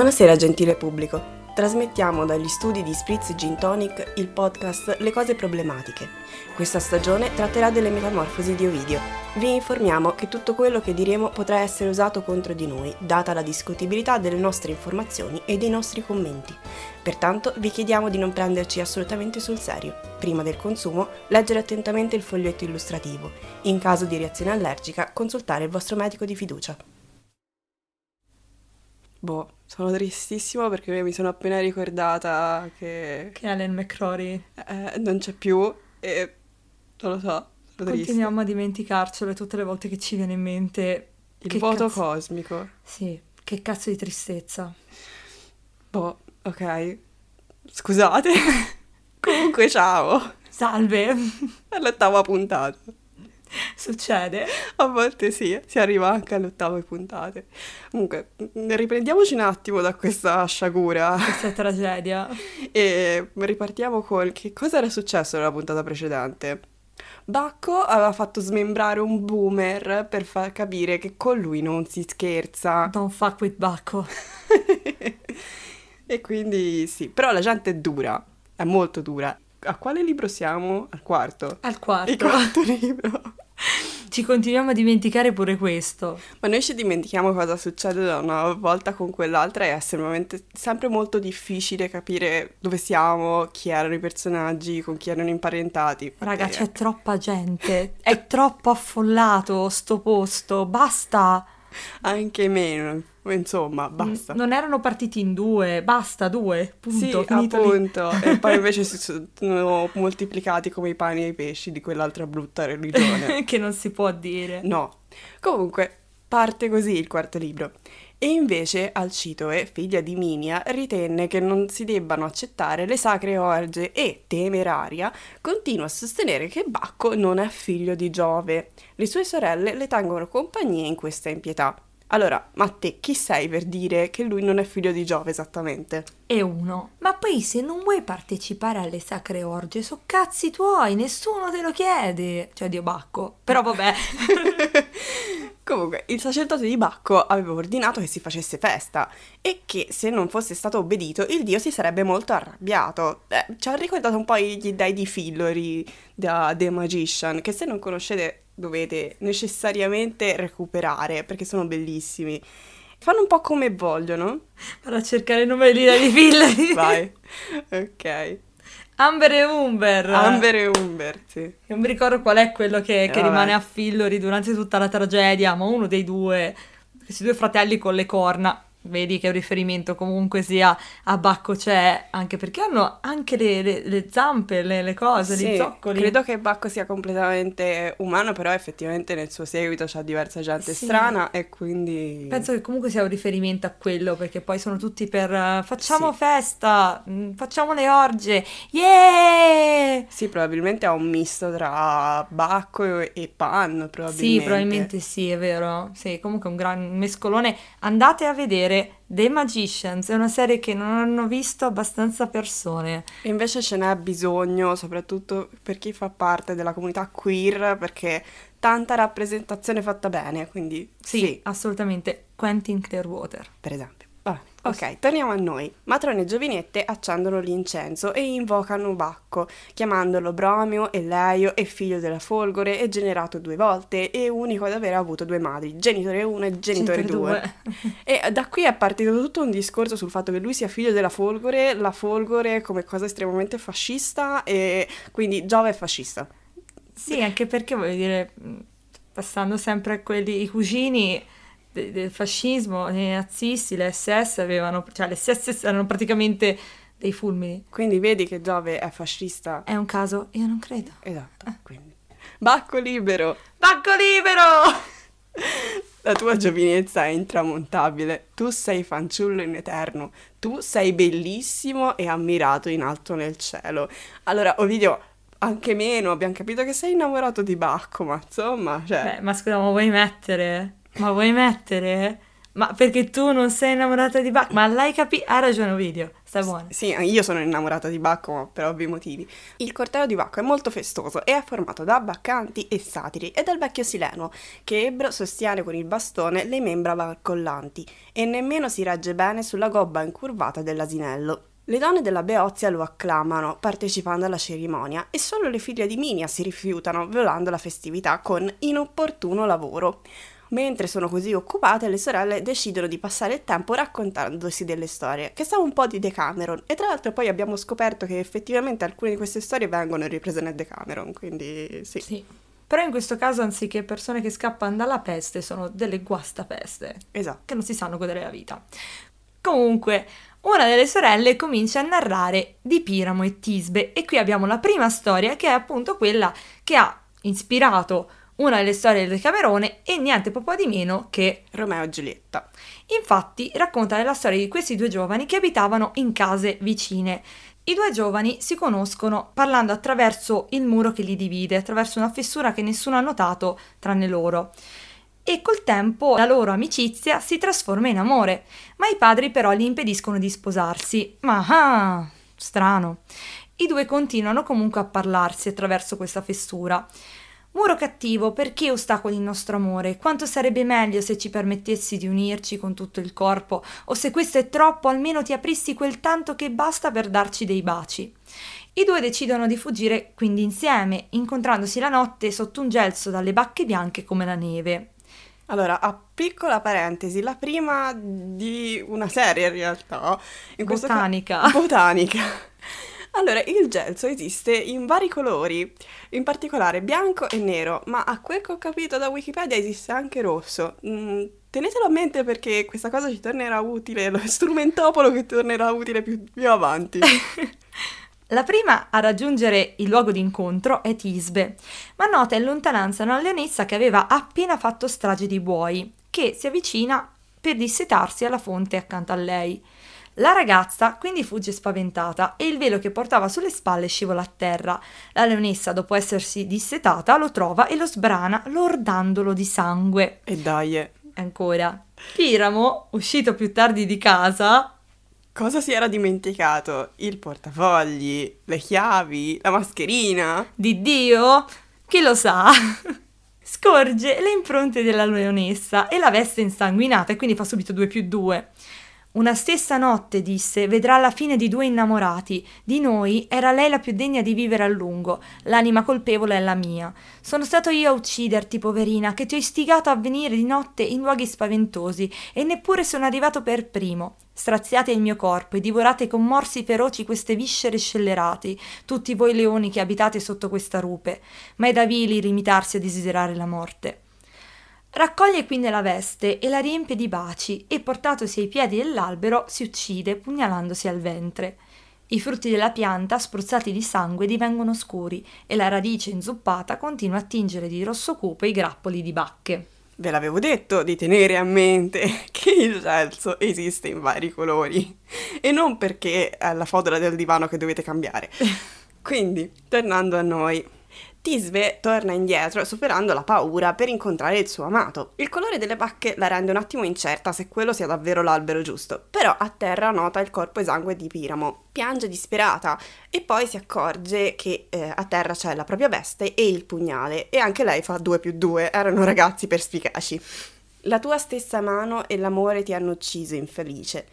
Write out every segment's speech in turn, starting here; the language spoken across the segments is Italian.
Buonasera gentile pubblico. Trasmettiamo dagli studi di Spritz Gin Tonic il podcast Le cose problematiche. Questa stagione tratterà delle metamorfosi di Ovidio. Vi informiamo che tutto quello che diremo potrà essere usato contro di noi, data la discutibilità delle nostre informazioni e dei nostri commenti. Pertanto vi chiediamo di non prenderci assolutamente sul serio. Prima del consumo, leggere attentamente il foglietto illustrativo. In caso di reazione allergica, consultare il vostro medico di fiducia. Boh, sono tristissimo perché mi sono appena ricordata che Che Alan McCrory. eh, non c'è più e non lo so, sono triste. Continuiamo a dimenticarcelo tutte le volte che ci viene in mente. Il voto cazzo- cosmico. Sì, che cazzo di tristezza. Boh, ok. Scusate. Comunque ciao. Salve! È l'ottava puntata. Succede. A volte sì, si arriva anche alle ottave puntate. Comunque, mm, riprendiamoci un attimo da questa sciagura Questa tragedia. e ripartiamo con che cosa era successo nella puntata precedente. Bacco aveva fatto smembrare un boomer per far capire che con lui non si scherza. Don't fuck with Bacco. e quindi sì, però la gente è dura, è molto dura. A quale libro siamo? Al quarto. Al Il quarto. quarto libro. Ci continuiamo a dimenticare pure questo. Ma noi ci dimentichiamo cosa succede da una volta con quell'altra e è estremamente, sempre molto difficile capire dove siamo, chi erano i personaggi, con chi erano imparentati. Raga, Perché- c'è troppa gente. È troppo affollato sto posto. Basta. Anche meno, insomma, basta. Non erano partiti in due. Basta, due. Punto. sì, finito lì. appunto. e poi invece si sono moltiplicati come i pani e i pesci di quell'altra brutta religione. che non si può dire. No. Comunque, parte così il quarto libro. E invece Alcitoe, figlia di Minia, ritenne che non si debbano accettare le sacre orge e, temeraria, continua a sostenere che Bacco non è figlio di Giove. Le sue sorelle le tengono compagnia in questa impietà. Allora, ma te chi sei per dire che lui non è figlio di Giove esattamente? E uno. Ma poi se non vuoi partecipare alle sacre orge, so cazzi tuoi, nessuno te lo chiede. Cioè, Dio Bacco. Però vabbè. Comunque, il sacerdote di Bacco aveva ordinato che si facesse festa e che se non fosse stato obbedito il dio si sarebbe molto arrabbiato. Eh, ci ha ricordato un po' gli dei di Fillory da The Magician, che se non conoscete dovete necessariamente recuperare perché sono bellissimi. Fanno un po' come vogliono. Vado a cercare il nome di di Fillari. Vai. ok. Amber e Umber. Amber e Umber, sì. Non mi ricordo qual è quello che, che vabbè. rimane a Fillori durante tutta la tragedia, ma uno dei due, questi due fratelli con le corna, vedi che un riferimento comunque sia a Bacco c'è, anche perché hanno anche le, le- le zampe, le, le cose, Sì, i zoccoli. credo che Bacco sia completamente umano, però effettivamente nel suo seguito c'ha diversa gente Sì. strana e quindi... Penso che comunque sia un riferimento a quello, perché poi sono tutti per eh, facciamo Sì. festa, mm, facciamo le orge, yeah! Sì, probabilmente ha un misto tra Bacco e, e Pan, probabilmente. Sì, probabilmente sì, è vero. Sì, comunque un gran mescolone. Andate a vedere The Magicians, è una serie che non hanno visto abbastanza persone. E invece ce n'è bisogno, soprattutto per chi fa parte della comunità queer, perché tanta rappresentazione fatta bene, quindi Sì, sì, assolutamente. Quentin Clearwater. per esempio. Vabbè, ok, torniamo a noi. Matrone e giovinette accendono l'incenso e invocano Bacco, chiamandolo Bromio e Leio e figlio della Folgore e generato due volte e unico ad aver avuto due madri, genitore 1 e genitore 2. E da qui è partito tutto un discorso sul fatto che lui sia figlio della Folgore, la Folgore come cosa estremamente fascista e quindi Giove è fascista. Sì, anche perché voglio dire, mh, passando sempre a quelli, i cugini de- del fascismo, i nazisti, le SS avevano, cioè le SS erano praticamente dei fulmini. Quindi vedi che Giove è fascista. È un caso? Io non credo. Esatto, quindi. Bacco libero! Bacco libero! La tua giovinezza è intramontabile, tu sei fanciullo in eterno, tu sei bellissimo e ammirato in alto nel cielo. Allora, Ovidio, anche meno, abbiamo capito che sei innamorato di Bacco, ma insomma, cioè... Beh, ma scusa, ma vuoi mettere? Ma vuoi mettere? Ma perché tu non sei innamorata di Bacco? Ma l'hai capito? Ha ragione Ovidio, stai buono. Sì, io sono innamorata di Bacco ma per ovvi motivi. Il corteo di Bacco è molto festoso e è formato da baccanti e satiri e dal vecchio Sileno, che Ebro sostiene con il bastone le membra barcollanti e nemmeno si regge bene sulla gobba incurvata dell'asinello. Le donne della Beozia lo acclamano, partecipando alla cerimonia, e solo le figlie di Minia si rifiutano, violando la festività con inopportuno lavoro. Mentre sono così occupate, le sorelle decidono di passare il tempo raccontandosi delle storie, che sa un po' di Decameron. E tra l'altro poi abbiamo scoperto che effettivamente alcune di queste storie vengono riprese nel Decameron, quindi sì. Sì. Però in questo caso, anziché persone che scappano dalla peste, sono delle guastapeste. Esatto. Che non si sanno godere la vita. Comunque, una delle sorelle comincia a narrare di Piramo e Tisbe e qui abbiamo la prima storia che è appunto quella che ha ispirato una delle storie del Decamerone e niente po' di meno che Romeo e Giulietta. Infatti racconta la storia di questi due giovani che abitavano in case vicine. I due giovani si conoscono parlando attraverso il muro che li divide, attraverso una fessura che nessuno ha notato tranne loro. E col tempo la loro amicizia si trasforma in amore, ma i padri però gli impediscono di sposarsi. Ma ah, strano. I due continuano comunque a parlarsi attraverso questa fessura. Muro cattivo, perché ostacoli il nostro amore? Quanto sarebbe meglio se ci permettessi di unirci con tutto il corpo, o se questo è troppo, almeno ti aprissi quel tanto che basta per darci dei baci. I due decidono di fuggire quindi insieme, incontrandosi la notte sotto un gelso dalle bacche bianche come la neve. Allora, a piccola parentesi, la prima di una serie in realtà. In Botanica. Ca- botanica. Allora, il gelso esiste in vari colori, in particolare bianco e nero, ma a quel che ho capito da Wikipedia esiste anche rosso. Mm, tenetelo a mente perché questa cosa ci tornerà utile, lo strumentopolo che tornerà utile più, più avanti. La prima a raggiungere il luogo d'incontro è Tisbe, ma nota in lontananza una leonessa che aveva appena fatto strage di buoi, che si avvicina per dissetarsi alla fonte accanto a lei. La ragazza quindi fugge spaventata e il velo che portava sulle spalle scivola a terra. La leonessa, dopo essersi dissetata, lo trova e lo sbrana, lordandolo di sangue. E dai. Ancora. Piramo, uscito più tardi di casa, Cosa si era dimenticato? Il portafogli, le chiavi, la mascherina. Di Dio? Chi lo sa? Scorge le impronte della leonessa e la veste insanguinata e quindi fa subito due più due. Una stessa notte, disse, vedrà la fine di due innamorati. Di noi era lei la più degna di vivere a lungo. L'anima colpevole è la mia. Sono stato io a ucciderti, poverina, che ti ho istigato a venire di notte in luoghi spaventosi, e neppure sono arrivato per primo. Straziate il mio corpo e divorate con morsi feroci queste viscere scellerate, tutti voi leoni che abitate sotto questa rupe. Ma è da vili limitarsi a desiderare la morte. Raccoglie quindi la veste e la riempie di baci e portatosi ai piedi dell'albero si uccide pugnalandosi al ventre. I frutti della pianta, spruzzati di sangue, divengono scuri e la radice inzuppata continua a tingere di rosso cupo i grappoli di bacche. Ve l'avevo detto di tenere a mente che il gelso esiste in vari colori e non perché è la fotola del divano che dovete cambiare. Quindi, tornando a noi, Tisbe torna indietro superando la paura per incontrare il suo amato. Il colore delle bacche la rende un attimo incerta se quello sia davvero l'albero giusto, però a terra nota il corpo esangue di Piramo. Piange disperata e poi si accorge che eh, a terra c'è la propria veste e il pugnale e anche lei fa due più due, erano ragazzi perspicaci. La tua stessa mano e l'amore ti hanno ucciso, infelice.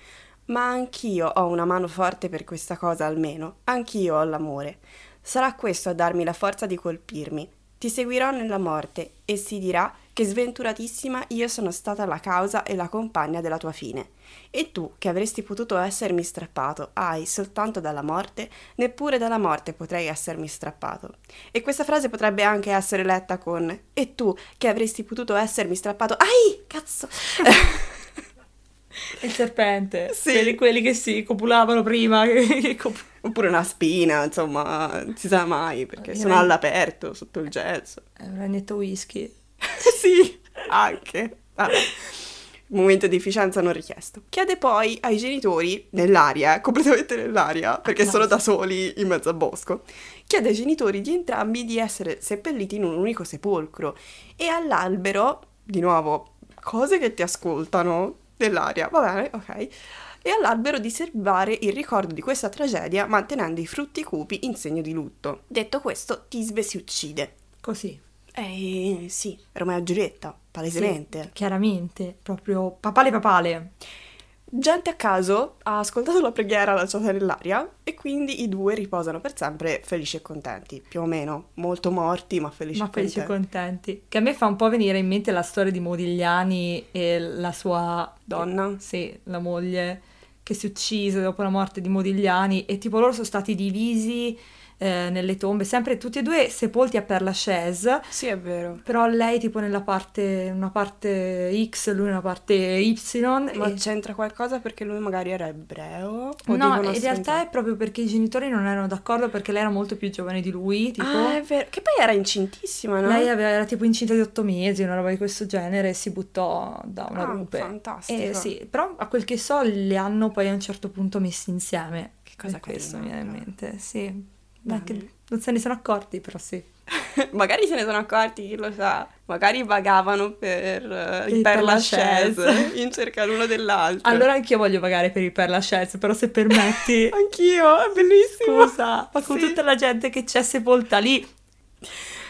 Ma anch'io ho una mano forte per questa cosa almeno, anch'io ho l'amore. Sarà questo a darmi la forza di colpirmi. Ti seguirò nella morte e si dirà che sventuratissima io sono stata la causa e la compagna della tua fine. E tu, che avresti potuto essermi strappato, hai soltanto dalla morte, neppure dalla morte potrei essermi strappato. E questa frase potrebbe anche essere letta con E tu, che avresti potuto essermi strappato, ai, cazzo! Il serpente. Sì. Quelli, quelli che si copulavano prima. che cop- Oppure una spina, insomma, non si sa mai, perché Direi- sono all'aperto, sotto il gelso. È un ragnetto whisky. sì, anche. Vabbè. Momento di efficienza non richiesto. Chiede poi ai genitori, nell'aria, eh, completamente nell'aria, perché sono da soli in mezzo al bosco, chiede ai genitori di entrambi di essere seppelliti in un unico sepolcro. E all'albero, di nuovo, cose che ti ascoltano, dell'aria, va bene, ok. E all'albero di serbare il ricordo di questa tragedia mantenendo i frutti cupi in segno di lutto. Detto questo, Tisbe si uccide. Così. Eh sì, Romeo e Giulietta, palesemente. Sì, chiaramente, proprio papale papale. Gente a caso ha ascoltato la preghiera lanciata nell'aria e quindi i due riposano per sempre felici e contenti, più o meno, molto morti ma felici ma e contenti. felici e contenti. Che a me fa un po' venire in mente la storia di Modigliani e la sua Donna? Sì, la moglie che si uccise dopo la morte di Modigliani e tipo loro sono stati divisi eh, nelle tombe, sempre tutti e due sepolti a Père Lachaise, Sì, è vero. però lei tipo nella parte, una parte X, lui nella parte Y. Ma e- c'entra qualcosa perché lui magari era ebreo? No, in realtà è proprio perché i genitori non erano d'accordo perché lei era molto più giovane di lui, tipo... Ah, è vero. Che poi era incintissima, no? Lei aveva- era tipo incinta di otto mesi, una roba di questo genere, e si buttò da una Ah, rupe. fantastico. Eh, sì, però a quel che so li hanno poi a un certo punto messi insieme. Che cosa Per questo mi viene in mente, sì. Anche- non se ne sono accorti, però sì. magari se ne sono accorti, chi lo sa. Magari vagavano per, uh, il per Lachaise. Lachaise in cerca l'uno dell'altro. Allora anch'io voglio pagare per il Père Lachaise, però se permetti... Anch'io, è bellissimo. Scusa, ma con Sì. tutta la gente che c'è sepolta lì.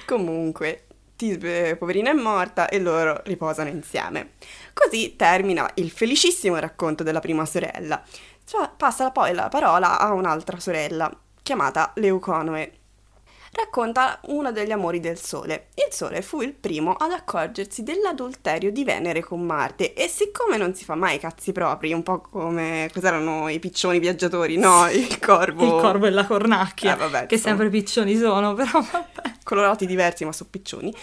Comunque, Tisbe, poverina, è morta e loro riposano insieme. Così termina il felicissimo racconto della prima sorella. Cioè, passa poi la parola a un'altra sorella, chiamata Leuconoe. Racconta uno degli amori del Sole. Il Sole fu il primo ad accorgersi dell'adulterio di Venere con Marte e siccome non si fa mai i cazzi propri, un po' come cos'erano i piccioni viaggiatori, no, il corvo. Il corvo e la cornacchia, Eh, vabbè, che sempre piccioni sono, però vabbè, colorati diversi ma sono piccioni,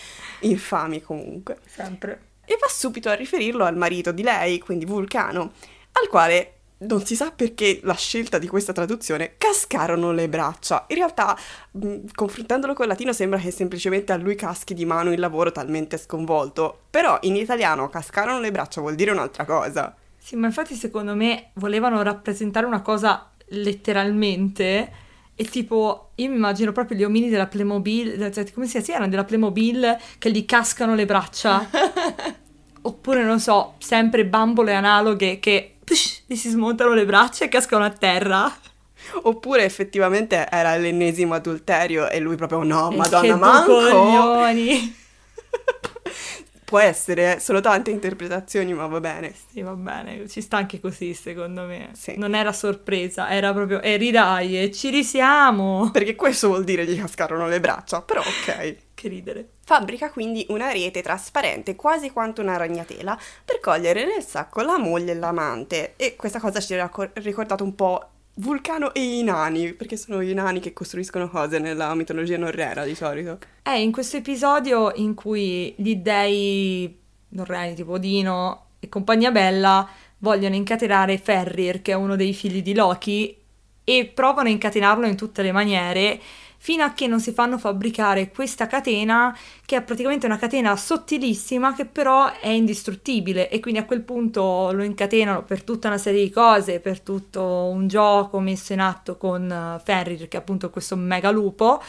infami comunque. sempre. E va subito a riferirlo al marito di lei, quindi Vulcano, al quale non si sa perché la scelta di questa traduzione cascarono le braccia. In realtà, mh, confrontandolo col latino, sembra che semplicemente a lui caschi di mano il lavoro talmente sconvolto. Però in italiano cascarono le braccia vuol dire un'altra cosa. Sì, ma infatti secondo me volevano rappresentare una cosa letteralmente e tipo, io mi immagino proprio gli omini della Playmobil, cioè, come si chiama? Sì, erano della Playmobil che gli cascano le braccia. Oppure, non so, sempre bambole analoghe che gli si smontano le braccia e cascano a terra. Oppure effettivamente era l'ennesimo adulterio e lui proprio no, E madonna che due manco. coglioni. Può essere, eh, sono tante interpretazioni, ma va bene. Sì, va bene, ci sta anche così secondo me. Sì. Non era sorpresa, era proprio, e ridai, e ci risiamo. Perché questo vuol dire gli cascarono le braccia, però ok. Che ridere. Fabbrica quindi una rete trasparente quasi quanto una ragnatela per cogliere nel sacco la moglie e l'amante e questa cosa ci ha cor- ricordato un po' Vulcano e i nani, perché sono i nani che costruiscono cose nella mitologia norrena di solito. È in questo episodio in cui gli dei norreni tipo Odino e compagnia bella vogliono incatenare Ferrir, che è uno dei figli di Loki, e provano a incatenarlo in tutte le maniere fino a che non si fanno fabbricare questa catena che è praticamente una catena sottilissima che però è indistruttibile e quindi a quel punto lo incatenano per tutta una serie di cose, per tutto un gioco messo in atto con eh, Fenrir che è appunto questo mega lupo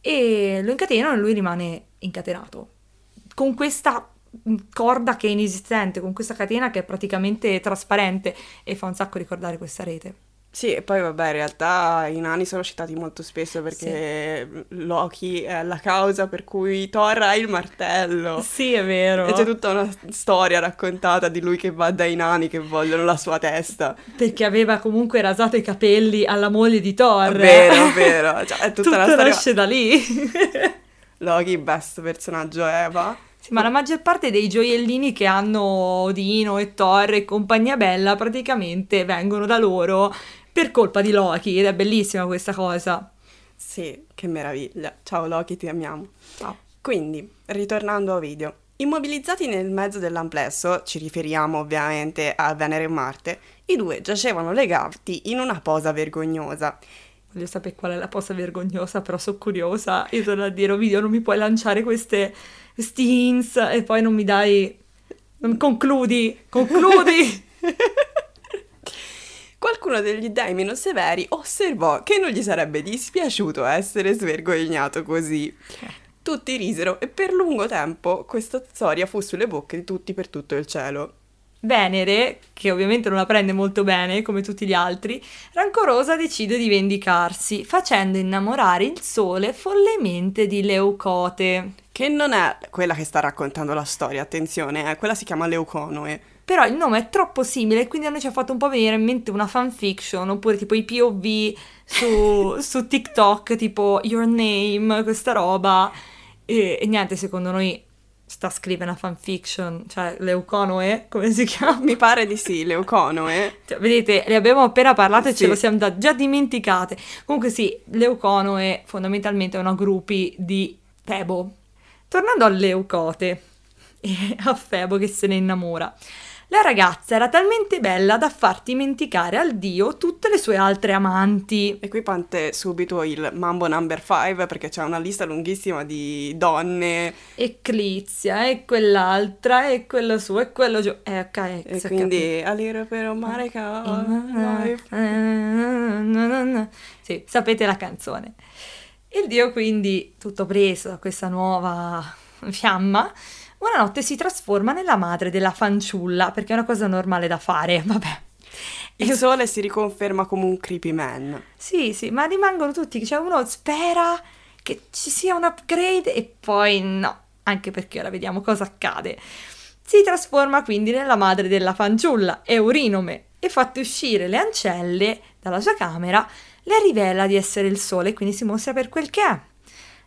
e lo incatenano e lui rimane incatenato con questa corda che è inesistente, con questa catena che è praticamente trasparente e fa un sacco ricordare questa rete. Sì, e poi vabbè, in realtà i nani sono citati molto spesso perché Loki è la causa per cui Thor ha il martello. Sì, è vero. E c'è tutta una storia raccontata di lui che va dai nani che vogliono la sua testa. Perché aveva comunque rasato i capelli alla moglie di Thor. È vero, è vero. Cioè, è tutta Tutto una storia. nasce da lì. Loki, best personaggio Eva. Sì, ma la maggior parte dei gioiellini che hanno Odino e Thor e compagnia bella praticamente vengono da loro per colpa di Loki ed è bellissima questa cosa. Sì, che meraviglia. Ciao Loki, ti amiamo. Ciao. Quindi, ritornando a video. Immobilizzati nel mezzo dell'amplesso, ci riferiamo ovviamente a Venere e Marte, i due giacevano legati in una posa vergognosa. Voglio sapere qual è la posa vergognosa, però sono curiosa. Io torno a dire, Ovidio, non mi puoi lanciare queste, hints e poi non mi dai... Non concludi, concludi! Qualcuno degli dei meno severi osservò che non gli sarebbe dispiaciuto essere svergognato così. Tutti risero e per lungo tempo questa storia fu sulle bocche di tutti per tutto il cielo. Venere, che ovviamente non la prende molto bene come tutti gli altri, rancorosa decide di vendicarsi, facendo innamorare il sole follemente di Leucote. Che non è quella che sta raccontando la storia, attenzione, eh, quella si chiama Leuconoe. Però il nome è troppo simile, quindi a noi ci ha fatto un po' venire in mente una fanfiction, oppure tipo i POV su, su TikTok, tipo Your Name, questa roba. E, e niente, secondo noi sta a scrivere una fanfiction, cioè Leuconoe, come si chiama? Mi pare di sì, Leuconoe. Cioè, vedete, le abbiamo appena parlato e Sì. ce lo siamo da- già dimenticate. Comunque sì, Leuconoe fondamentalmente è una groupie di Febo. Tornando a Leucote e a Febo che se ne innamora. La ragazza era talmente bella da far dimenticare al dio tutte le sue altre amanti. E qui parte subito il Mambo Number 5 perché c'è una lista lunghissima di donne Eclizia e quell'altra e quella sua e quello giù. Eh, ok. e è quindi a little bit of Marica life. Sì, sapete la canzone. Il dio quindi, tutto preso da questa nuova fiamma, una notte si trasforma nella madre della fanciulla, perché è una cosa normale da fare, vabbè. Il sole si riconferma come un creepy man. Sì, sì, ma rimangono tutti, cioè uno spera che ci sia un upgrade e poi no, anche perché ora vediamo cosa accade. Si trasforma quindi nella madre della fanciulla, Eurinome, e fatte uscire le ancelle dalla sua camera, le rivela di essere il sole e quindi si mostra per quel che è.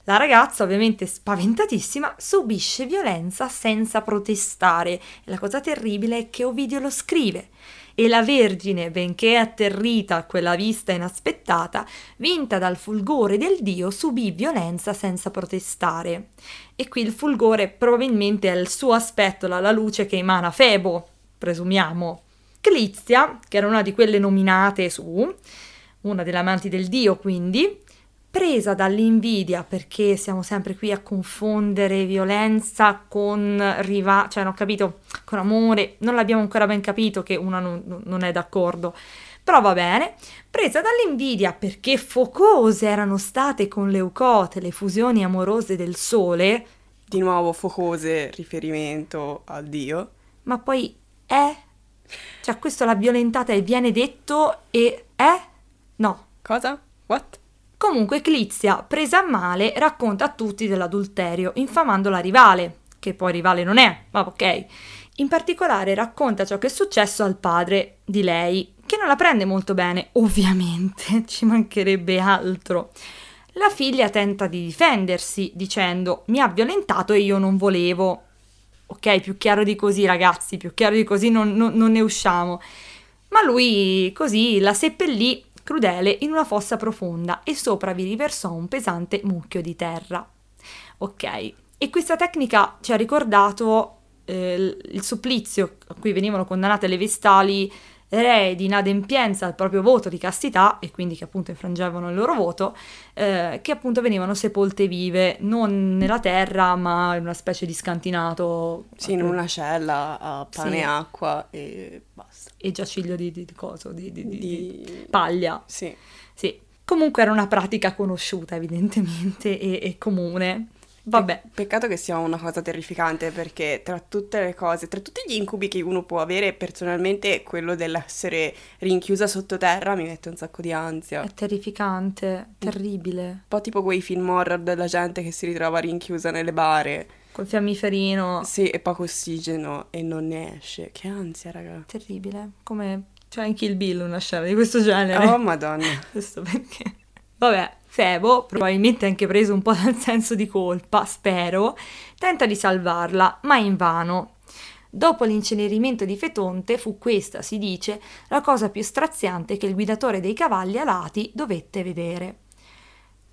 La ragazza, ovviamente spaventatissima, subisce violenza senza protestare. La cosa terribile è che Ovidio lo scrive. E la Vergine, benché atterrita a quella vista inaspettata, vinta dal fulgore del dio, subì violenza senza protestare. E qui il fulgore probabilmente è il suo aspetto, la luce che emana Febo, presumiamo. Clizia, che era una di quelle nominate su, una delle amanti del dio quindi, presa dall'invidia perché siamo sempre qui a confondere violenza con riva, cioè non ho capito, con amore, non l'abbiamo ancora ben capito che una non, non è d'accordo. Però va bene, presa dall'invidia perché focose erano state con Leucote le fusioni amorose del sole, Di nuovo focose riferimento al dio. ma poi è, cioè questo l'ha violentata e viene detto e è? No, Cosa? What? Comunque Clizia, presa a male, racconta a tutti dell'adulterio, infamando la rivale, che poi rivale non è, ma ok. In particolare racconta ciò che è successo al padre di lei, che non la prende molto bene, ovviamente, ci mancherebbe altro. La figlia tenta di difendersi dicendo mi ha violentato e io non volevo. Ok, più chiaro di così ragazzi, più chiaro di così non, non- non ne usciamo. Ma lui così la seppellì crudele in una fossa profonda e sopra vi riversò un pesante mucchio di terra. Ok, e questa tecnica ci ha ricordato eh, il- supplizio a cui venivano condannate le vestali ree di inadempienza al proprio voto di castità e quindi che appunto infrangevano il loro voto, eh, che appunto venivano sepolte vive, non nella terra ma in una specie di scantinato Sì, in una cella a pane Sì. e acqua e basta. E giaciglio di, di, di coso, di, di- di- paglia. Sì. Sì, comunque era una pratica conosciuta evidentemente e, e comune. Vabbè, Peccato che sia una cosa terrificante perché tra tutte le cose, tra tutti gli incubi che uno può avere, personalmente quello dell'essere rinchiusa sottoterra mi mette un sacco di ansia. è terrificante, terribile. Un po' tipo quei film horror della gente che si ritrova rinchiusa nelle bare. Col fiammiferino, Sì, e poco ossigeno e non ne esce. Che ansia, raga. terribile. Come c'è in Kill Bill una scena di questo genere. Oh, madonna. Questo perché? Vabbè, Febo, probabilmente anche preso un po' dal senso di colpa, spero, tenta di salvarla, ma invano. Dopo l'incenerimento di Fetonte fu questa, si dice, la cosa più straziante che il guidatore dei cavalli alati dovette vedere.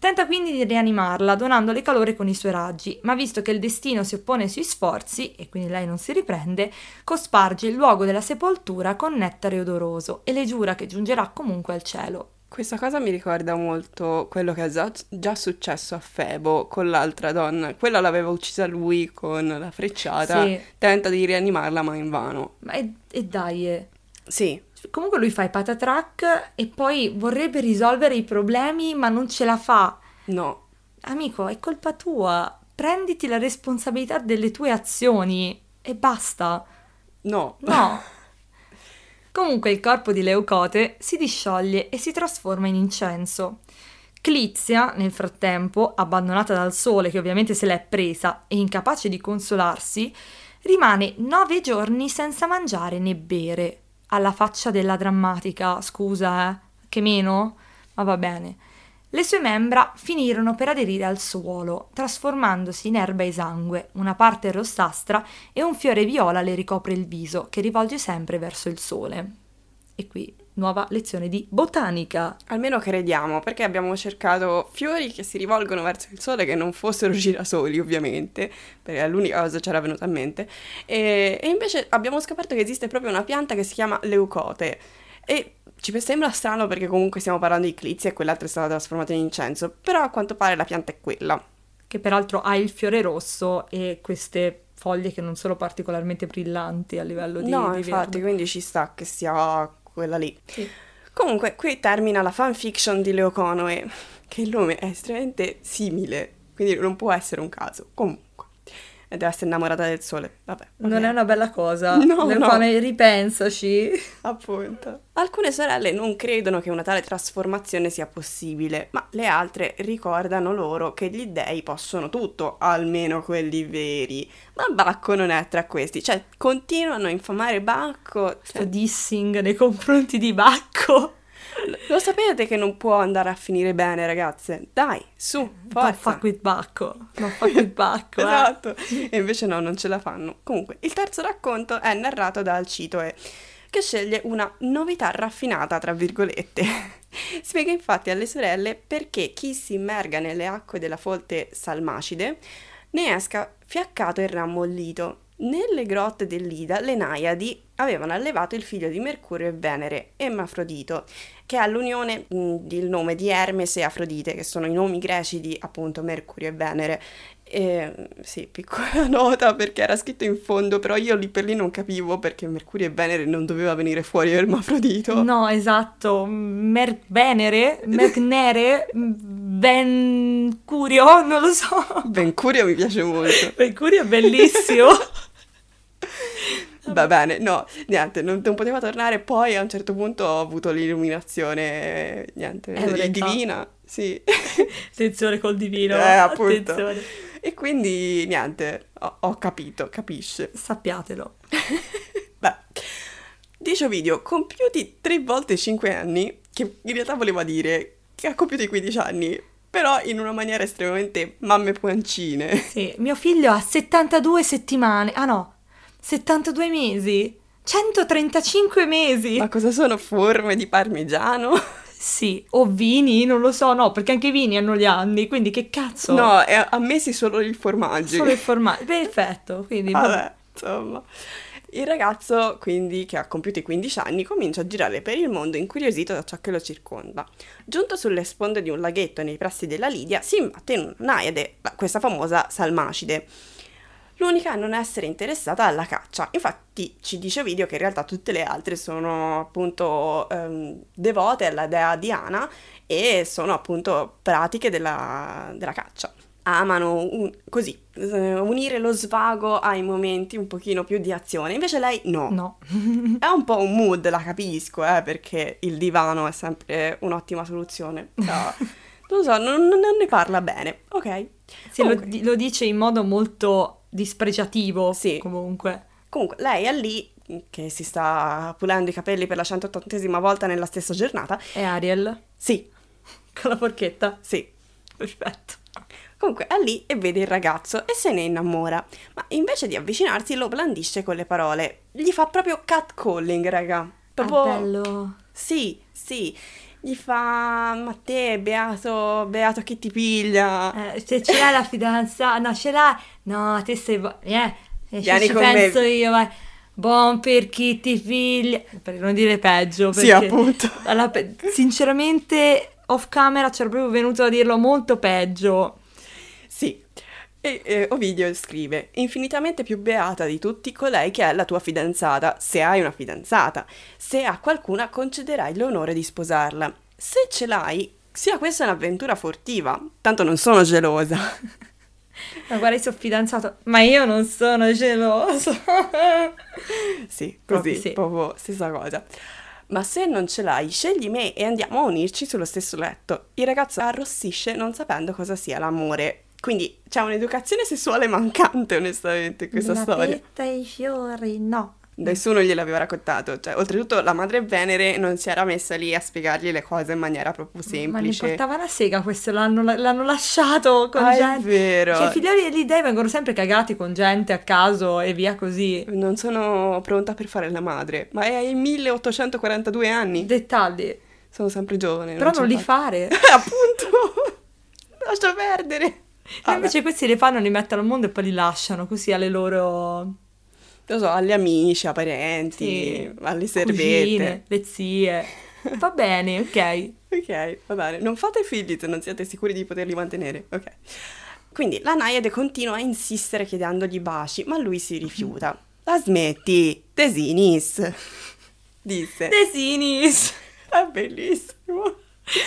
Tenta quindi di rianimarla, donandole calore con i suoi raggi, ma visto che il destino si oppone ai suoi sforzi, e quindi lei non si riprende, cosparge il luogo della sepoltura con nettare odoroso e le giura che giungerà comunque al cielo. Questa cosa mi ricorda molto quello che è già, già successo a Febo con l'altra donna. Quella l'aveva uccisa lui con la frecciata. Sì. Tenta di rianimarla, ma invano. Ma e, e dai, eh. Sì, comunque lui fa i patatrack e poi vorrebbe risolvere i problemi, ma non ce la fa. no. Amico, è colpa tua. Prenditi la responsabilità delle tue azioni e basta. No. No, Comunque il corpo di Leucote si discioglie e si trasforma in incenso. Clizia, nel frattempo, abbandonata dal sole che ovviamente se l'è presa e incapace di consolarsi, rimane nove giorni senza mangiare né bere. Alla faccia della drammatica, scusa, eh, che meno? Ma va bene. Le sue membra finirono per aderire al suolo, trasformandosi in erba esangue, una parte rossastra e un fiore viola le ricopre il viso, che rivolge sempre verso il sole. E qui nuova lezione di botanica. Almeno crediamo, perché abbiamo cercato fiori che si rivolgono verso il sole, che non fossero girasoli, ovviamente, perché è l'unica cosa che c'era venuta in mente. E, e invece abbiamo scoperto che esiste proprio una pianta che si chiama leucote. E ci sembra strano perché comunque stiamo parlando di clizia e quell'altra è stata trasformata in incenso, però a quanto pare la pianta è quella. Che peraltro ha il fiore rosso e queste foglie che non sono particolarmente brillanti a livello di No, di infatti, verde. quindi ci sta che sia quella lì. Sì. Comunque, qui termina la fanfiction di Leoconoe, che il nome è estremamente simile, quindi non può essere un caso. Comunque, e deve essere innamorata del sole. Vabbè. Non ok. è una bella cosa. No, Leucone, ripensaci. Appunto. Alcune sorelle non credono che una tale trasformazione sia possibile, ma le altre ricordano loro che gli dei possono tutto, almeno quelli veri. Ma Bacco non è tra questi, cioè continuano a infamare Bacco. Sto Cioè, dissing nei confronti di Bacco. Lo sapete che non può andare a finire bene, ragazze? Dai, su, Non forza. fuck with Bacco. Non fuck with Bacco. eh. Esatto, e invece no, non ce la fanno. Comunque, il terzo racconto è narrato da Alcitoe, che sceglie una novità raffinata, tra virgolette. Spiega infatti alle sorelle perché chi si immerga nelle acque della fonte Salmacide ne esca fiaccato e rammollito. Nelle grotte dell'Ida le Naiadi avevano allevato il figlio di Mercurio e Venere, Emmafrodito, che ha l'unione mh, del nome di Hermes e Afrodite, che sono i nomi greci di appunto Mercurio e Venere. E, sì, piccola nota perché era scritto in fondo, però io lì per lì non capivo perché Mercurio e Venere non doveva venire fuori Ermafrodito. No, esatto. Mer- Venere, Mercnere, Vencurio, non lo so. Bencurio mi piace molto. Vencurio è bellissimo. Va bene, no, niente, non, non poteva tornare. Poi a un certo punto ho avuto l'illuminazione, niente, Eureka. divina, sì. Attenzione col divino. Eh, appunto. Attenzione. E quindi niente, ho, ho capito, capisce. Sappiatelo. Beh, dice video, compiuti 3 volte 5 anni, che in realtà voleva dire che ha compiuto i 15 anni, però in una maniera estremamente mamme pancine. Sì, mio figlio ha 72 settimane. Ah no, 72 mesi. 135 mesi. Ma cosa sono forme di parmigiano? Sì, o vini, non lo so, no, perché anche i vini hanno gli anni, quindi che cazzo? No, è ammessi solo il formaggio. Solo il formaggio. Perfetto, quindi Vabbè, insomma. Il ragazzo, quindi, che ha compiuto i 15 anni, comincia a girare per il mondo incuriosito da ciò che lo circonda. Giunto sulle sponde di un laghetto nei pressi della Lidia, si imbatte in una naiade, questa famosa Salmacide. L'unica a non essere interessata alla caccia. Infatti ci dice video che in realtà tutte le altre sono appunto ehm, devote alla dea Diana e sono appunto pratiche della, della caccia. Amano un- così eh, unire lo svago ai momenti un pochino più di azione. Invece lei no. no. È un po' un mood, la capisco, eh, perché il divano è sempre un'ottima soluzione. Però, non lo so, non, non ne parla bene. Ok. Sì, lo, lo dice in modo molto dispregiativo, Sì. comunque. Comunque, lei è lì che si sta pulendo i capelli per la 180esima volta nella stessa giornata. È Ariel, Sì, con la forchetta. sì. Perfetto. Comunque è lì e vede il ragazzo e se ne innamora, ma invece di avvicinarsi lo blandisce con le parole. Gli fa proprio catcalling, raga. Proprio... Ah, bello. Sì, sì. Gli fa, ma te, beato, beato chi ti piglia. Eh, se ce l'hai la fidanzata, no, ce l'hai. No, te sei... bu- Eh, eh, ci- Vieni ci penso me. io, vai. Buon per chi ti figlia. Per non dire peggio, Sì, appunto. pe- sinceramente, off camera c'era proprio venuto a dirlo molto peggio. E eh, Ovidio scrive, infinitamente più beata di tutti colei che è la tua fidanzata, se hai una fidanzata. Se ha qualcuna concederai l'onore di sposarla. Se ce l'hai, sia questa un'avventura furtiva, tanto non sono gelosa. Ma guarda, sono fidanzato, ma io non sono geloso. sì, così, sì. proprio stessa cosa. Ma se non ce l'hai, scegli me e andiamo a unirci sullo stesso letto. Il ragazzo arrossisce non sapendo cosa sia l'amore. Quindi c'è un'educazione sessuale mancante, onestamente, in questa La storia. e i fiori, no. Nessuno gliel'aveva raccontato. Cioè, oltretutto, la madre Venere non si era messa lì a spiegargli le cose in maniera proprio Ma ne semplice. portava la sega, questo l'hanno, l'hanno lasciato con Ah, è gente. vero. Cioè, i figlioli degli dei vengono sempre cagati con gente a caso e via così. Non sono pronta per fare la madre, ma è ai 1842 anni. Dettagli. Sono sempre giovane. Però non la li fare. Appunto. Lascia perdere. E Vabbè. invece questi li fanno, li mettono al mondo e poi li lasciano così alle loro Lo so, agli amici, ai parenti, sì, alle cugine, servette. le zie. Va bene, ok. Ok, va bene. Non fate figli se non siete sicuri di poterli mantenere. Ok. Quindi la Naiade continua a insistere chiedendogli baci, ma lui si rifiuta. La smetti, Desinis, disse. Desinis. È bellissimo.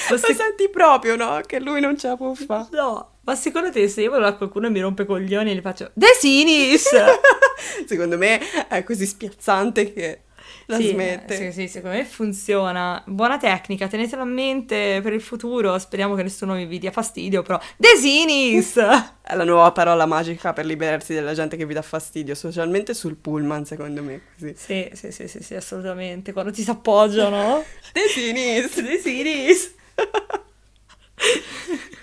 Lo se- senti proprio, no? Che lui non ce la può fare. No, ma secondo te se io vado da qualcuno e mi rompe coglioni e gli faccio Desinis! Secondo me è così spiazzante che la sì, smette. Sì, sì, secondo me funziona. Buona tecnica, tenetelo a mente per il futuro. Speriamo che nessuno vi dia fastidio, però. Desinis! È la nuova parola magica per liberarsi della gente che vi dà fastidio, specialmente sul pullman, secondo me. Così. sì, sì, sì, sì, sì, assolutamente. Quando ti si appoggiano. Desinis! Desinis!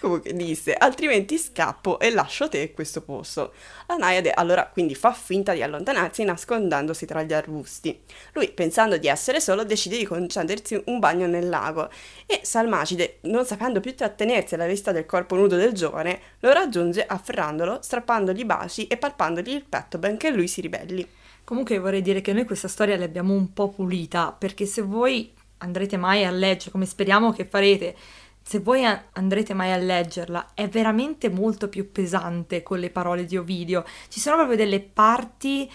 Comunque disse, altrimenti scappo e lascio te questo posto. La Naiade allora quindi fa finta di allontanarsi nascondendosi tra gli arbusti. Lui, pensando di essere solo, decide di concedersi un bagno nel lago e Salmacide, non sapendo più trattenersi alla vista del corpo nudo del giovane, lo raggiunge afferrandolo, strappandogli baci e palpandogli il petto benché lui si ribelli. Comunque vorrei dire che noi questa storia l'abbiamo un po' pulita, perché se voi andrete mai a leggere, come speriamo che farete, se voi andrete mai a leggerla, è veramente molto più pesante con le parole di Ovidio. Ci sono proprio delle parti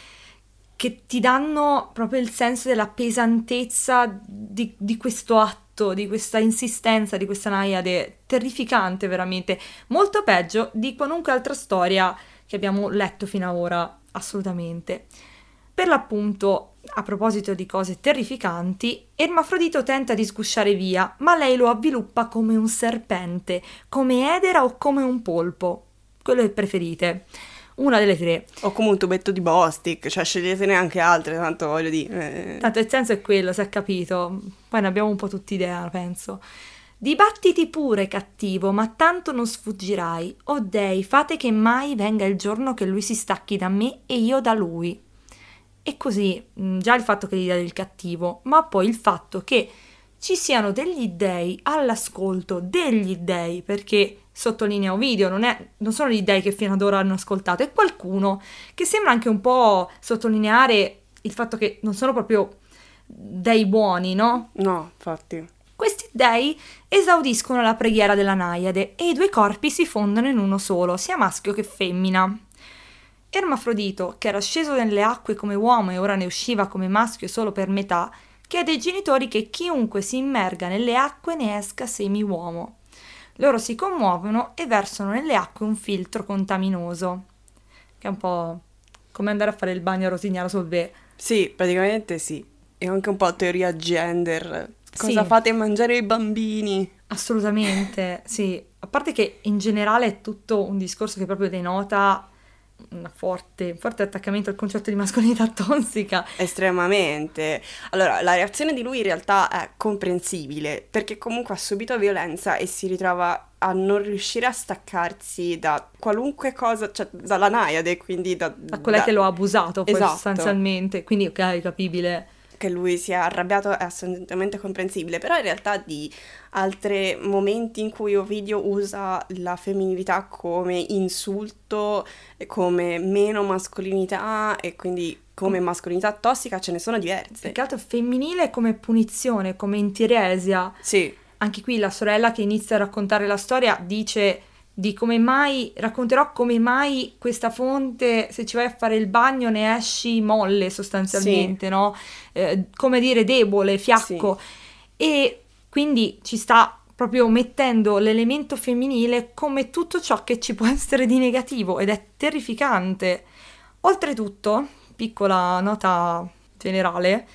che ti danno proprio il senso della pesantezza di, di questo atto, di questa insistenza, di questa naiade, terrificante veramente, molto peggio di qualunque altra storia che abbiamo letto fino ad ora, assolutamente. Per l'appunto, a proposito di cose terrificanti, Ermafrodito tenta di sgusciare via, ma lei lo avviluppa come un serpente, come edera o come un polpo. Quello che preferite. Una delle tre. O come un tubetto di Bostic, cioè sceglietene anche altre, tanto voglio dire... eh, Tanto il senso è quello, si è capito. Poi ne abbiamo un po' tutti idea, penso. Dibattiti pure, cattivo, ma tanto non sfuggirai. O dei, fate che mai venga il giorno che lui si stacchi da me e io da lui. E così, mh, già il fatto che gli dà del cattivo, ma poi il fatto che ci siano degli dei all'ascolto degli dei, perché sottolinea Ovidio, non, è, non sono gli dei che fino ad ora hanno ascoltato, è qualcuno che sembra anche un po' sottolineare il fatto che non sono proprio dei buoni, no? No, infatti. Questi dei esaudiscono la preghiera della Naiade e i due corpi si fondono in uno solo, sia maschio che femmina. Ermafrodito, che era sceso nelle acque come uomo e ora ne usciva come maschio solo per metà, chiede ai genitori che chiunque si immerga nelle acque ne esca semi-uomo. Loro si commuovono e versano nelle acque un filtro contaminoso, che è un po' come andare a fare il bagno a Rosignano Solvay. Sì, praticamente sì. E anche un po' teoria gender. Cosa Sì. fate mangiare i bambini? Assolutamente, sì. A parte che in generale è tutto un discorso che proprio denota forte, un forte attaccamento al concetto di mascolinità tossica. Estremamente. Allora, la reazione di lui in realtà è comprensibile, perché comunque ha subito violenza e si ritrova a non riuscire a staccarsi da qualunque cosa, cioè dalla naiade, quindi da... Da quella da- che lo ha abusato poi Esatto. sostanzialmente. Quindi, ok, capibile. Che lui sia arrabbiato è assolutamente comprensibile, però in realtà di altri momenti in cui Ovidio usa la femminilità come insulto, come meno mascolinità e quindi come mascolinità tossica ce ne sono diverse. Più che altro femminile come punizione, come intiresia. Sì, Anche qui la sorella che inizia a raccontare la storia dice di come mai, racconterò come mai questa fonte, se ci vai a fare il bagno ne esci molle sostanzialmente, no? Eh, come dire debole, fiacco. E quindi ci sta proprio mettendo l'elemento femminile come tutto ciò che ci può essere di negativo ed è terrificante. Oltretutto, piccola nota generale,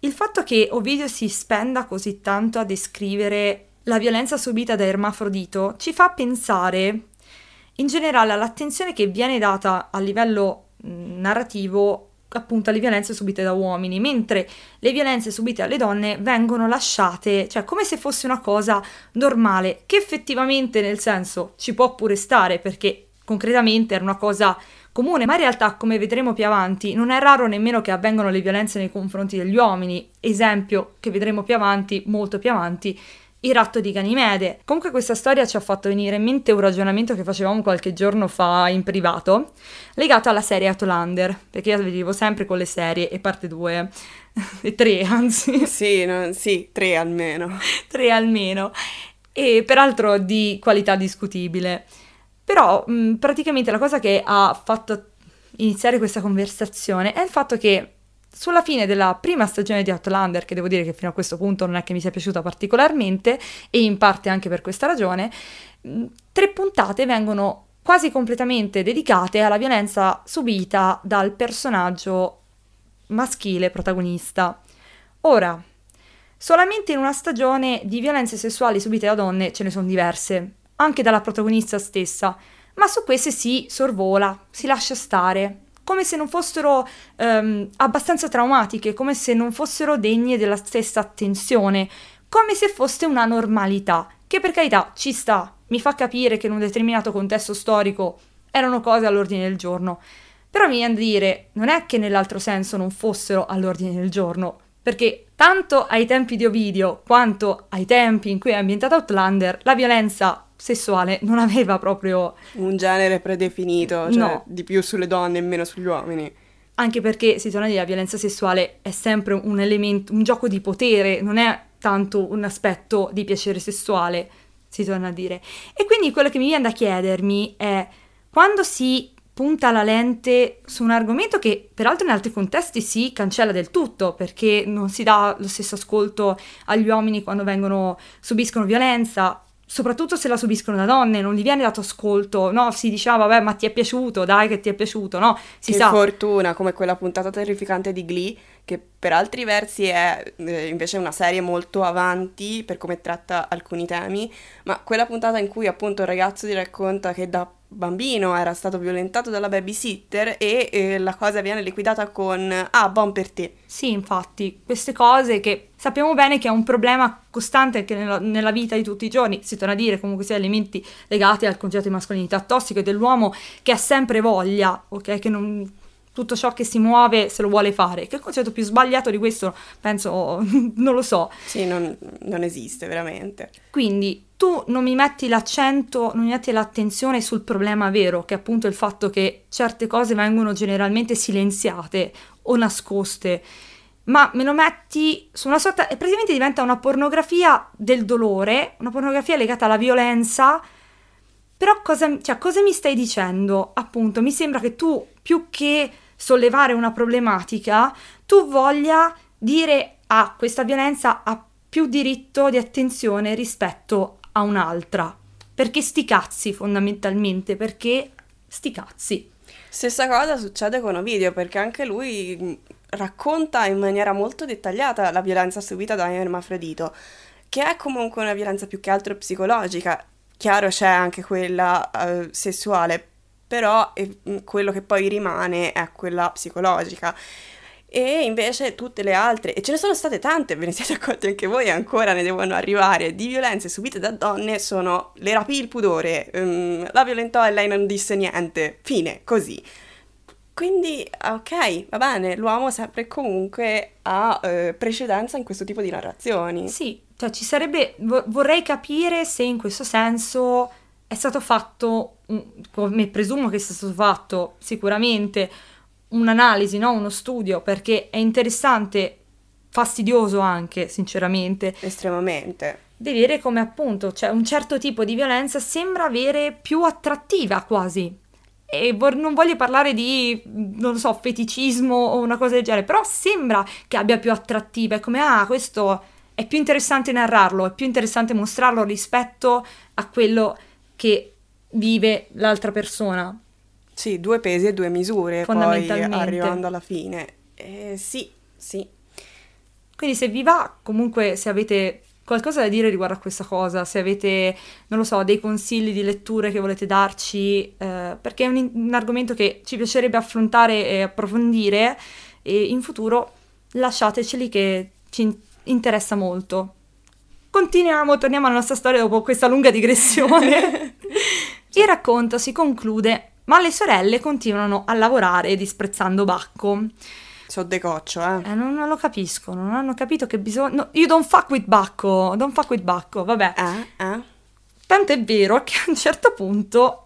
il fatto che Ovidio si spenda così tanto a descrivere la violenza subita da Ermafrodito ci fa pensare in generale all'attenzione che viene data a livello narrativo appunto alle violenze subite da uomini, mentre le violenze subite alle donne vengono lasciate, cioè come se fosse una cosa normale, che effettivamente nel senso ci può pure stare perché concretamente era una cosa comune, ma in realtà, come vedremo più avanti, non è raro nemmeno che avvengano le violenze nei confronti degli uomini. Esempio che vedremo più avanti, molto più avanti, il ratto di Ganimede. Comunque questa storia ci ha fatto venire in mente un ragionamento che facevamo qualche giorno fa in privato, legato alla serie Outlander, perché io vedevo sempre con le serie e parte 2 e 3 anzi. Sì, no, sì, 3 almeno. 3 almeno. E peraltro di qualità discutibile. Però mh, praticamente la cosa che ha fatto iniziare questa conversazione è il fatto che sulla fine della prima stagione di Outlander, che devo dire che fino a questo punto non è che mi sia piaciuta particolarmente, e in parte anche per questa ragione, tre puntate vengono quasi completamente dedicate alla violenza subita dal personaggio maschile protagonista. Ora, solamente in una stagione di violenze sessuali subite da donne ce ne sono diverse, anche dalla protagonista stessa, ma su queste si sorvola, si lascia stare, come se non fossero um, abbastanza traumatiche, come se non fossero degne della stessa attenzione, come se fosse una normalità, che per carità ci sta, mi fa capire che in un determinato contesto storico erano cose all'ordine del giorno. Però mi viene a dire, non è che nell'altro senso non fossero all'ordine del giorno, perché tanto ai tempi di Ovidio quanto ai tempi in cui è ambientato Outlander, la violenza sessuale non aveva proprio un genere predefinito, cioè no. di più sulle donne e meno sugli uomini. Anche perché si torna a dire la violenza sessuale è sempre un elemento, un gioco di potere, non è tanto un aspetto di piacere sessuale, si torna a dire. E quindi quello che mi viene da chiedermi è quando si punta la lente su un argomento che peraltro in altri contesti si cancella del tutto perché non si dà lo stesso ascolto agli uomini quando vengono, subiscono violenza soprattutto se la subiscono da donne, non gli viene dato ascolto, no? Si diceva, vabbè, ma ti è piaciuto, dai che ti è piaciuto, no? Si che sa. fortuna, come quella puntata terrificante di Glee, che per altri versi è eh, invece una serie molto avanti per come tratta alcuni temi, ma quella puntata in cui appunto il ragazzo ti racconta che da bambino era stato violentato dalla babysitter e eh, la cosa viene liquidata con ah, buon per te. Sì, infatti, queste cose che sappiamo bene che è un problema costante anche nella, nella vita di tutti i giorni, si torna a dire comunque sia elementi legati al concetto di mascolinità tossico e dell'uomo che ha sempre voglia, ok? Che non tutto ciò che si muove se lo vuole fare. Che il concetto più sbagliato di questo, penso, non lo so. Sì, non, non, esiste veramente. Quindi tu non mi metti l'accento, non mi metti l'attenzione sul problema vero, che è appunto il fatto che certe cose vengono generalmente silenziate o nascoste. Ma me lo metti su una sorta. e praticamente diventa una pornografia del dolore, una pornografia legata alla violenza. Però cosa, cioè, cosa mi stai dicendo? Appunto, mi sembra che tu più che sollevare una problematica, tu voglia dire ah, questa violenza ha più diritto di attenzione rispetto a un'altra. Perché sti cazzi fondamentalmente, perché sti cazzi. Stessa cosa succede con Ovidio, perché anche lui mm, racconta in maniera molto dettagliata la violenza subita da Ermafrodito, che è comunque una violenza più che altro psicologica. Chiaro c'è anche quella uh, sessuale, però eh, quello che poi rimane è quella psicologica. E invece tutte le altre, e ce ne sono state tante, ve ne siete accorti anche voi, ancora ne devono arrivare, di violenze subite da donne sono le rapì il pudore, um, la violentò e lei non disse niente, fine, così. Quindi, ok, va bene, l'uomo sempre e comunque ha eh, precedenza in questo tipo di narrazioni. Sì, cioè ci sarebbe, vorrei capire se in questo senso è stato fatto, come presumo che sia stato fatto sicuramente, un'analisi, no? uno studio, perché è interessante, fastidioso anche, sinceramente. Estremamente. Vedere come appunto cioè, un certo tipo di violenza sembra avere più attrattiva quasi. E vor- non voglio parlare di, non so, feticismo o una cosa del genere, però sembra che abbia più attrattiva. È come, ah, questo è più interessante narrarlo, è più interessante mostrarlo rispetto a quello che vive l'altra persona. Sì, due pesi e due misure, poi Fondamentalmente. arrivando alla fine. Eh, sì, sì. Quindi se vi va, comunque se avete qualcosa da dire riguardo a questa cosa, se avete, non lo so, dei consigli di letture che volete darci, eh, perché è un, un argomento che ci piacerebbe affrontare e approfondire e in futuro lasciateceli che ci in- interessa molto. Continuiamo, torniamo alla nostra storia dopo questa lunga digressione. Il racconto si conclude, ma le sorelle continuano a lavorare disprezzando Bacco. So decoccio, eh. Eh, non, non lo capisco, non hanno capito che bisogna... No, you don't fuck with Bacco, don't fuck with Bacco, vabbè. Eh, eh. Tanto è vero che a un certo punto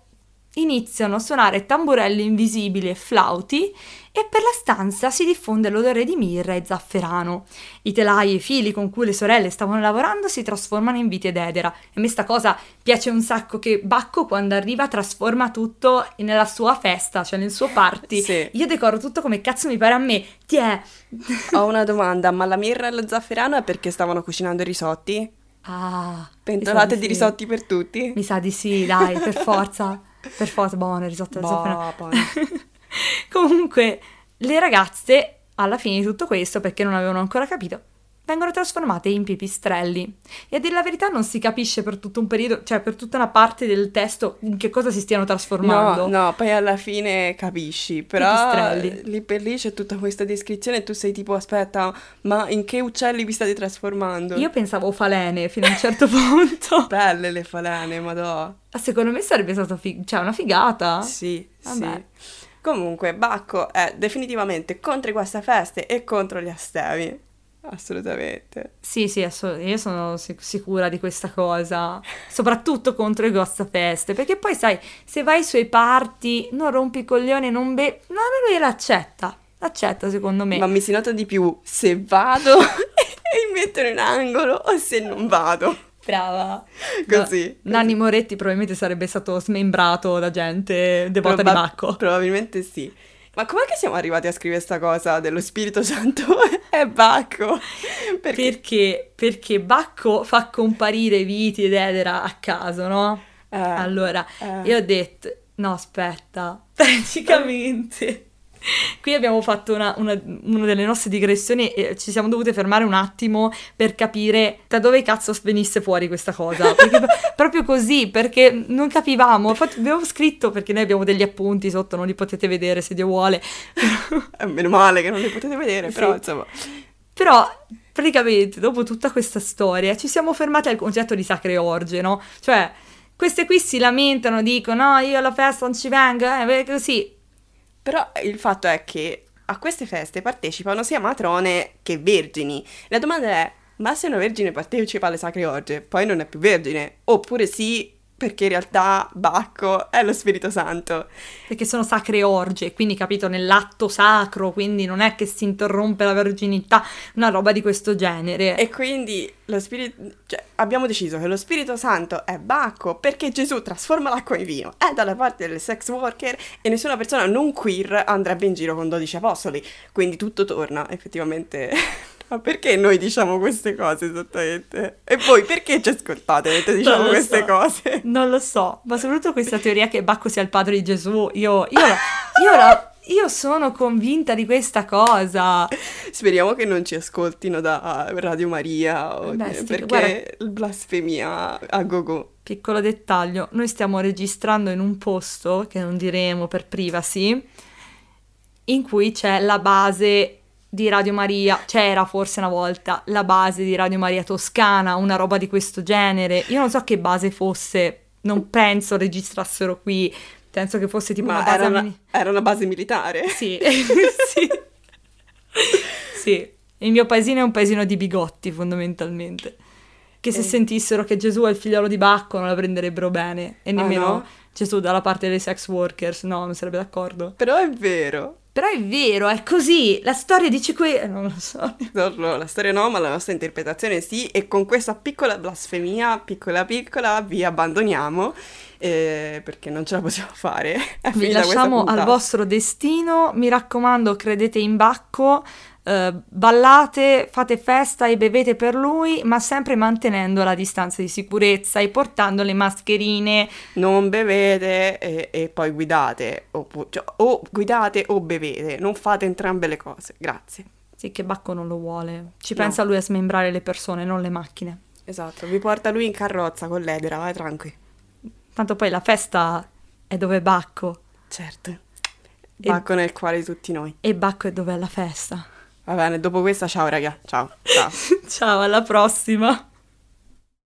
iniziano a suonare tamburelli invisibili e flauti e per la stanza si diffonde l'odore di mirra e zafferano. I telai e i fili con cui le sorelle stavano lavorando si trasformano in viti ed edera. E a me sta cosa piace un sacco che Bacco quando arriva trasforma tutto nella sua festa, cioè nel suo party. Sì. Io decoro tutto come cazzo mi pare a me. Ti è... Ho una domanda, ma la mirra e lo zafferano è perché stavano cucinando i risotti? Ah, Pentolate di sì. risotti per tutti? Mi sa di sì, dai, per forza. Per forza, buono il risotto al Boh, zafferano. poi. Comunque, le ragazze, alla fine di tutto questo, perché non avevano ancora capito, vengono trasformate in pipistrelli. E a dire la verità non si capisce per tutto un periodo, cioè per tutta una parte del testo, in che cosa si stiano trasformando. No, no, poi alla fine capisci, però Pipistrelli. lì per lì c'è tutta questa descrizione e tu sei tipo, aspetta, ma in che uccelli vi state trasformando? Io pensavo falene fino a un certo punto. Belle le falene, madò. Secondo me sarebbe stato fi- cioè, una figata. Sì, Vabbè. sì. Comunque, Bacco è definitivamente contro queste feste e contro gli astevi. Assolutamente. Sì, sì, asso- io sono sic- sicura di questa cosa, soprattutto contro i Feste, perché poi sai, se vai ai suoi party, non rompi i coglioni, non be... No, lui l'accetta, l'accetta secondo me. Ma mi si nota di più se vado e mi mettono in angolo o se non vado. Brava. Così, No, Nanni Moretti probabilmente sarebbe stato smembrato da gente devota Proba- di Bacco. Probabilmente sì. Ma com'è che siamo arrivati a scrivere sta cosa dello Spirito Santo e Bacco? Perché... Perché? Perché Bacco fa comparire Viti ed Edera a caso, no? Eh, Allora, eh. io ho detto, no aspetta, praticamente qui abbiamo fatto una, una- una delle nostre digressioni e ci siamo dovute fermare un attimo per capire da dove cazzo venisse fuori questa cosa, perché proprio così, perché non capivamo, infatti abbiamo scritto perché noi abbiamo degli appunti sotto, non li potete vedere se Dio vuole, Eh, meno male che non li potete vedere, però Sì. insomma... Però praticamente dopo tutta questa storia ci siamo fermati al concetto di sacre orge, no? Cioè, queste qui si lamentano, dicono no, io alla festa non ci vengo, eh, così. Però il fatto è che a queste feste partecipano sia matrone che vergini. La domanda è, ma se una vergine partecipa alle sacre orge, poi non è più vergine? Oppure sì, perché in realtà Bacco è lo Spirito Santo. Perché sono sacre orge, quindi capito, nell'atto sacro, quindi non è che si interrompe la verginità, una roba di questo genere. E quindi lo Spirito... Cioè, abbiamo deciso che lo Spirito Santo è Bacco perché Gesù trasforma l'acqua in vino. È dalla parte delle sex worker e nessuna persona non queer andrebbe in giro con 12 apostoli. Quindi tutto torna, effettivamente... Ma perché noi diciamo queste cose esattamente? E voi perché ci ascoltate mentre diciamo queste so. cose? Non lo so, ma soprattutto questa teoria che Bacco sia il padre di Gesù, io, io, la- io, la- io sono convinta di questa cosa. Speriamo che non ci ascoltino da Radio Maria o- Beh, perché guarda- blasfemia a gogo. Piccolo dettaglio, noi stiamo registrando in un posto, che non diremo per privacy, in cui c'è la base di Radio Maria, c'era forse una volta la base di Radio Maria Toscana, una roba di questo genere. Io non so che base fosse, non penso registrassero qui, penso che fosse tipo una Ma base... era una, era una base militare. Sì, sì. Sì, il mio paesino è un paesino di bigotti fondamentalmente. Che se Eh. sentissero che Gesù è il figliolo di Bacco non la prenderebbero bene. E Ah, nemmeno no? Gesù dalla parte dei sex workers, no, non sarebbe d'accordo. Però è vero. Però è vero, è così. La storia dice que... Non lo so. No, no, la storia no, ma la nostra interpretazione sì. E con questa piccola blasfemia, piccola piccola, vi abbandoniamo. eh, perché non ce la possiamo fare. Vi lasciamo al vostro destino. Mi raccomando, credete in Bacco. Eh, ballate, fate festa e bevete per lui, ma sempre mantenendo la distanza di sicurezza e portando le mascherine. Non bevete e, e poi guidate, oppu- cioè, o guidate o bevete, non fate entrambe le cose, grazie. Sì, che Bacco non lo vuole. Ci No. pensa lui a smembrare le persone, non le macchine. Esatto, vi porta lui in carrozza con l'edera, vai tranqui. Tanto poi la festa è dove Bacco Certo. E- Bacco nel cuore di tutti noi. e Bacco è dove è la festa. Va bene, dopo questa ciao raga, ciao. Ciao. Ciao, alla prossima!